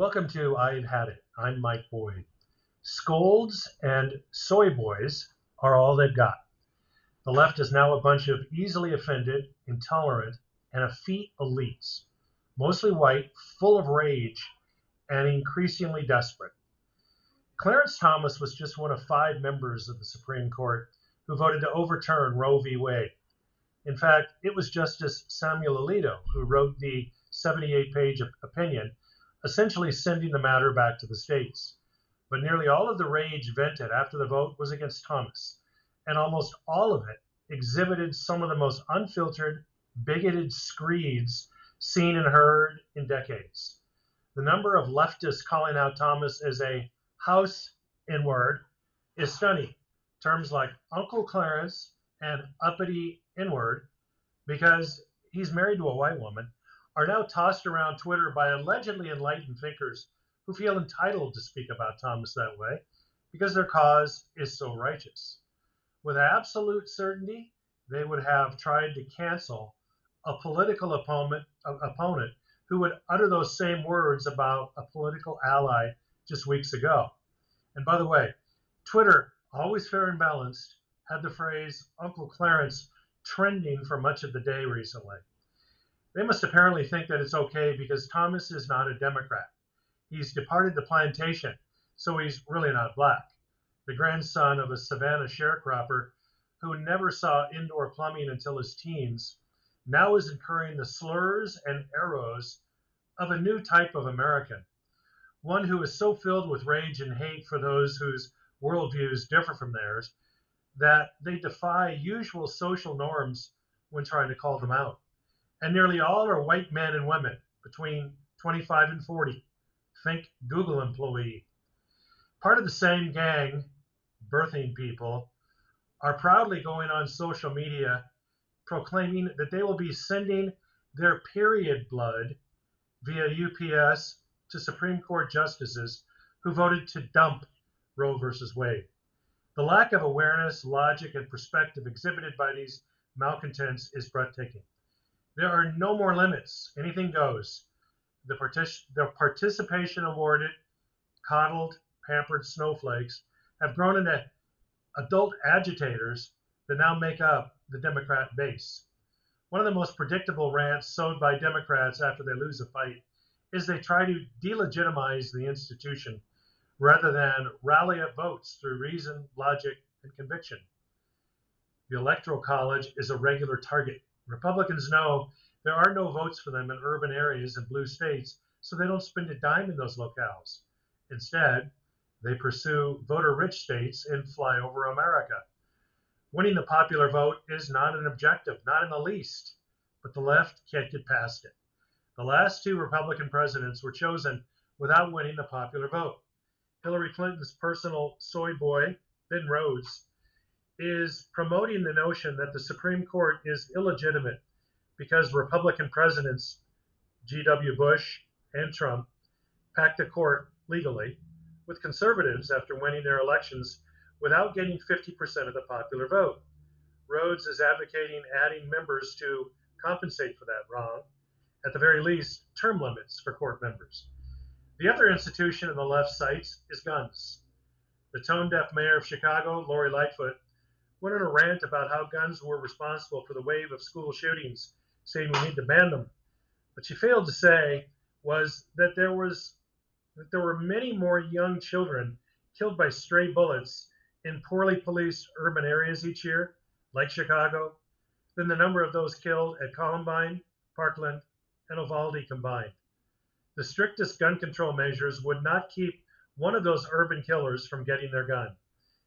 Welcome to I've Had It. I'm Mike Boyd. Scolds and soy boys are all they've got. The left is now a bunch of easily offended, intolerant, and effete elites, mostly white, full of rage, and increasingly desperate. Clarence Thomas was just one of five members of the Supreme Court who voted to overturn Roe v. Wade. In fact, it was Justice Samuel Alito who wrote the 78 page opinion, essentially sending the matter back to the states. But nearly all of the rage vented after the vote was against Thomas, and almost all of it exhibited some of the most unfiltered, bigoted screeds seen and heard in decades. The number of leftists calling out Thomas as a house N word is stunning. Terms like Uncle Clarence and uppity N word, because he's married to a white woman, are now tossed around Twitter by allegedly enlightened thinkers who feel entitled to speak about Thomas that way because their cause is so righteous. With absolute certainty, they would have tried to cancel a political opponent, opponent who would utter those same words about a political ally just weeks ago. And by the way, Twitter, always fair and balanced, had the phrase Uncle Clarence trending for much of the day recently. They must apparently think that it's okay because Thomas is not a Democrat. He's departed the plantation, so he's really not black. The grandson of a Savannah sharecropper who never saw indoor plumbing until his teens now is incurring the slurs and arrows of a new type of American, one who is so filled with rage and hate for those whose worldviews differ from theirs that they defy usual social norms when trying to call them out. And nearly all are white men and women between 25 and 40. Think Google employee. Part of the same gang, birthing people, are proudly going on social media proclaiming that they will be sending their period blood via UPS to Supreme Court justices who voted to dump Roe versus Wade. The lack of awareness, logic, and perspective exhibited by these malcontents is breathtaking. There are no more limits. Anything goes. The, partic- the participation awarded, coddled, pampered snowflakes have grown into adult agitators that now make up the Democrat base. One of the most predictable rants sowed by Democrats after they lose a fight is they try to delegitimize the institution rather than rally up votes through reason, logic, and conviction. The Electoral College is a regular target. Republicans know there are no votes for them in urban areas and blue states, so they don't spend a dime in those locales. Instead, they pursue voter rich states and fly over America. Winning the popular vote is not an objective, not in the least, but the left can't get past it. The last two Republican presidents were chosen without winning the popular vote. Hillary Clinton's personal soy boy, Ben Rhodes, is promoting the notion that the Supreme Court is illegitimate because Republican presidents G.W. Bush and Trump packed the court legally with conservatives after winning their elections without getting 50% of the popular vote. Rhodes is advocating adding members to compensate for that wrong, at the very least, term limits for court members. The other institution in the left cites is guns. The tone deaf mayor of Chicago, Lori Lightfoot, went on a rant about how guns were responsible for the wave of school shootings, saying we need to ban them. What she failed to say was that there was that there were many more young children killed by stray bullets in poorly policed urban areas each year, like Chicago, than the number of those killed at Columbine, Parkland, and Uvalde combined the strictest gun control measures would not keep one of those urban killers from getting their gun.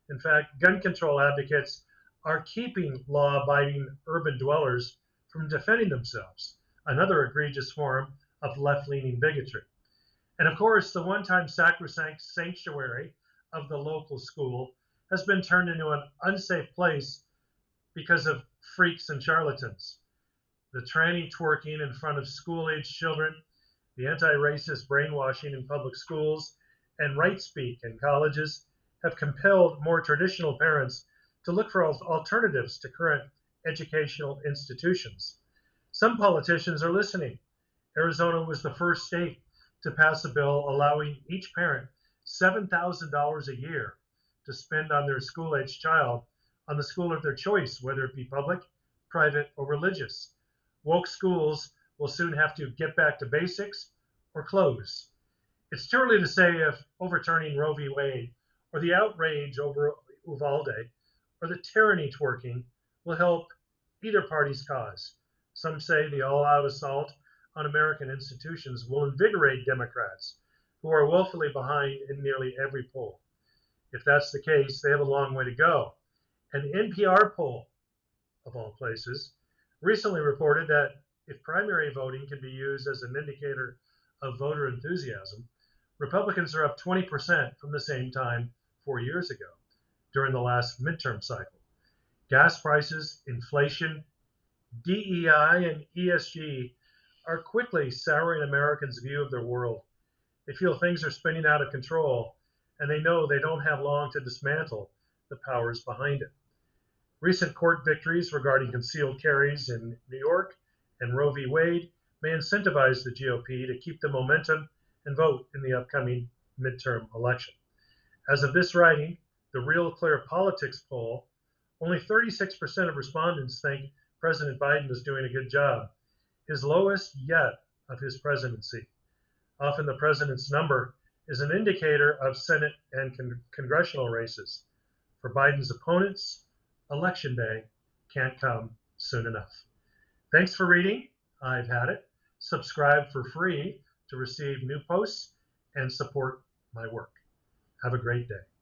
In fact, gun control advocates are keeping law abiding urban dwellers from defending themselves, another egregious form of left leaning bigotry. And of course, the one time sacrosanct sanctuary of the local school has been turned into an unsafe place because of freaks and charlatans. The tranny twerking in front of school age children the anti-racist brainwashing in public schools, and right speak in colleges have compelled more traditional parents to look for alternatives to current educational institutions. Some politicians are listening. Arizona was the first state to pass a bill allowing each parent $7,000 a year to spend on their school aged child on the school of their choice, whether it be public, private, or religious. Woke schools will soon have to get back to basics or close. It's too early to say if overturning Roe v. Wade or the outrage over Uvalde or the tyranny twerking will help either party's cause. Some say the all out assault on American institutions will invigorate Democrats, who are woefully behind in nearly every poll. If that's the case, they have a long way to go. An NPR poll, of all places, recently reported that if primary voting can be used as an indicator of voter enthusiasm, Republicans are up 20% from the same time four years ago during the last midterm cycle. Gas prices, inflation, DEI, and ESG are quickly souring Americans' view of their world. They feel things are spinning out of control, and they know they don't have long to dismantle the powers behind it. Recent court victories regarding concealed carries in New York and Roe v. Wade may incentivize the GOP to keep the momentum and vote in the upcoming midterm election. As of this writing, the Real Clear Politics poll, only 36% of respondents think President Biden is doing a good job, his lowest yet of his presidency. Often the president's number is an indicator of Senate and con- congressional races. For Biden's opponents, election day can't come soon enough. Thanks for reading. I've had it. Subscribe for free to receive new posts and support my work. Have a great day.